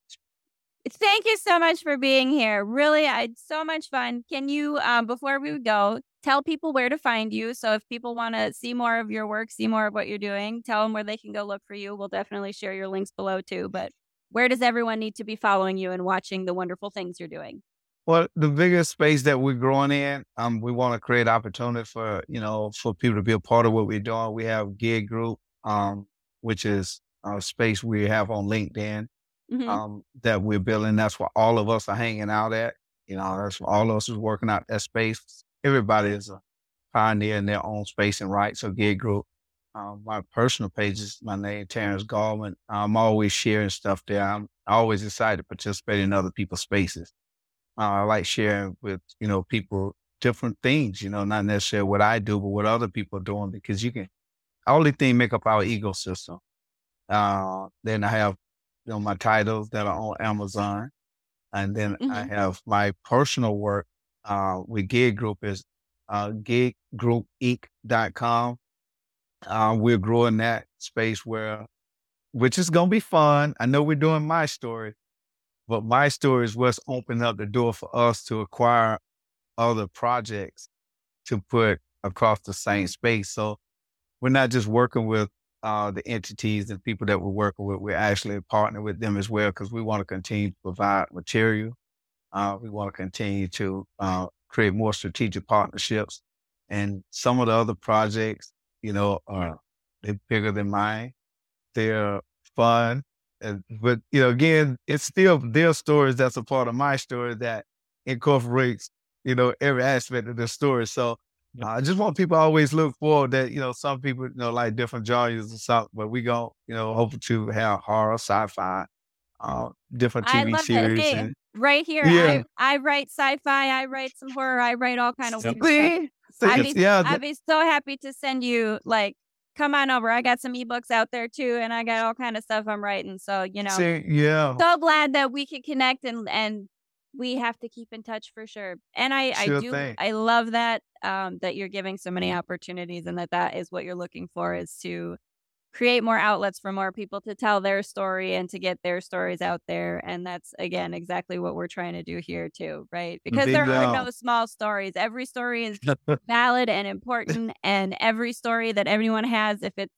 Thank you so much for being here. Really, I had so much fun. Can you, um, before we go, tell people where to find you? So if people want to see more of your work, see more of what you're doing, tell them where they can go look for you. We'll definitely share your links below too. But where does everyone need to be following you and watching the wonderful things you're doing?
Well, the biggest space that we're growing in, um, we want to create opportunity for you know for people to be a part of what we're doing. We have Gig Group, um, which is a space we have on LinkedIn
Mhm.
um, that we're building. That's where all of us are hanging out at. You know, that's where all of us is working out that space. Everybody is a pioneer in their own space and right. So Gig Group. Um, my personal page is my name, Terrence Gallman. I'm always sharing stuff there. I'm always excited to participate in other people's spaces. Uh, I like sharing with, you know, people different things, you know, not necessarily what I do, but what other people are doing because you can, only the things make up our ecosystem. Uh, then I have, you know, my titles that are on Amazon. And then I
Mhm.
have my personal work, uh, with Gig Group is, uh, giggroupinc.com. Uh, we're growing that space where, which is going to be fun. I know we're doing my story, but my story is what's opened up the door for us to acquire other projects to put across the same space. So we're not just working with uh, the entities and people that we're working with. We're actually partnering with them as well because we want to continue to provide material. Uh, we want to continue to uh, create more strategic partnerships. And some of the other projects, you know, are they're bigger than mine. They're fun. And, but you know, again, it's still their stories that's a part of my story that incorporates, you know, every aspect of the story. So uh, I just want people to always look forward that, you know, some people, you know, like different genres and stuff, but we going you know, hope to have horror, sci-fi, uh, different TV series.
Hey,
and,
Right here,
Yeah.
I, I write sci-fi, I write some horror, I write all kind of
Yep.
weird stuff. I'd be,
yeah,
I'd be so happy to send you like, come on over. I got some ebooks out there too, and I got all kind of stuff I'm writing. So you know,
see, yeah.
so glad that we could connect and and we have to keep in touch for sure. And I
Sure
I do
thing.
I love that um that you're giving so many opportunities and that that is what you're looking for is to create more outlets for more people to tell their story and to get their stories out there and that's again exactly what we're trying to do here too right because
Big
there are no small stories every story is valid and important and every story that everyone has if it's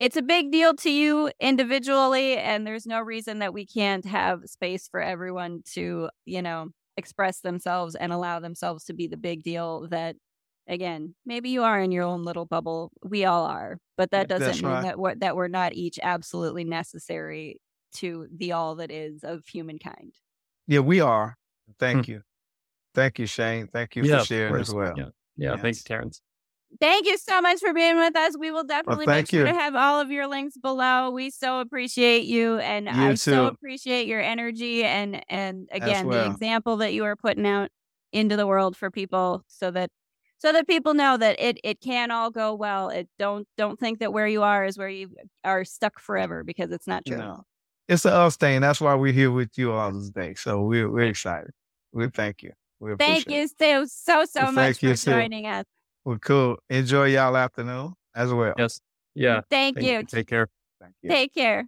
it's a big deal to you individually and there's no reason that we can't have space for everyone to you know express themselves and allow themselves to be the big deal that again maybe you are in your own little bubble we all are but that doesn't mean
right.
that we're, that we're not each absolutely necessary to the all that is of humankind
Yeah, we are. Thank you. Thank you, Shane. Thank you
Hmm. Yeah,
for sharing as well.
Yeah. Yeah. Thanks,
Yes.
Terrence.
Thank you so much for being with us. We will definitely make
thank
sure to have all of your links below. We so appreciate you and
You
I so appreciate your energy and and again the example that you are putting out into the world for people so that so that people know that it it can all go well. It don't don't think that where you are is where you are stuck forever because it's not true.
No. It's a us thing. That's why we're here with you all this day. So we're we're excited. We thank you. We
Thank you
it.
so so so
Well,
much
thank you
for
too.
joining us.
Well, cool. Enjoy y'all afternoon as well.
Yes. Yeah.
Thank,
Thank
you.
Take care.
Thank you.
Take care.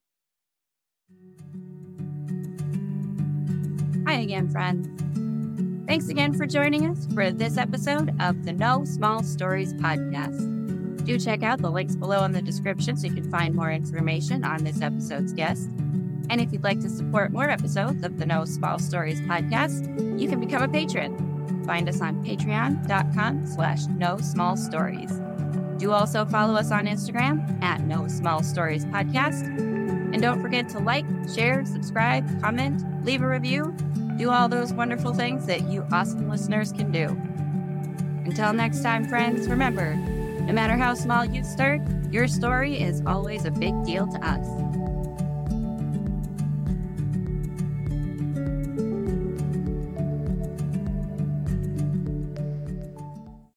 Hi again, friends. Thanks again for joining us for this episode of the No Small Stories podcast. Do check out the links below in the description so you can find more information on this episode's guest. And if you'd like to support more episodes of the No Small Stories podcast, you can become a patron. Find us on patreon.com slash no small stories. Do also follow us on Instagram at No Small Stories Podcast. And don't forget to like, share, subscribe, comment, leave a review, do all those wonderful things that you awesome listeners can do. Until next time, friends, remember no matter how small you start, your story is always a big deal to us.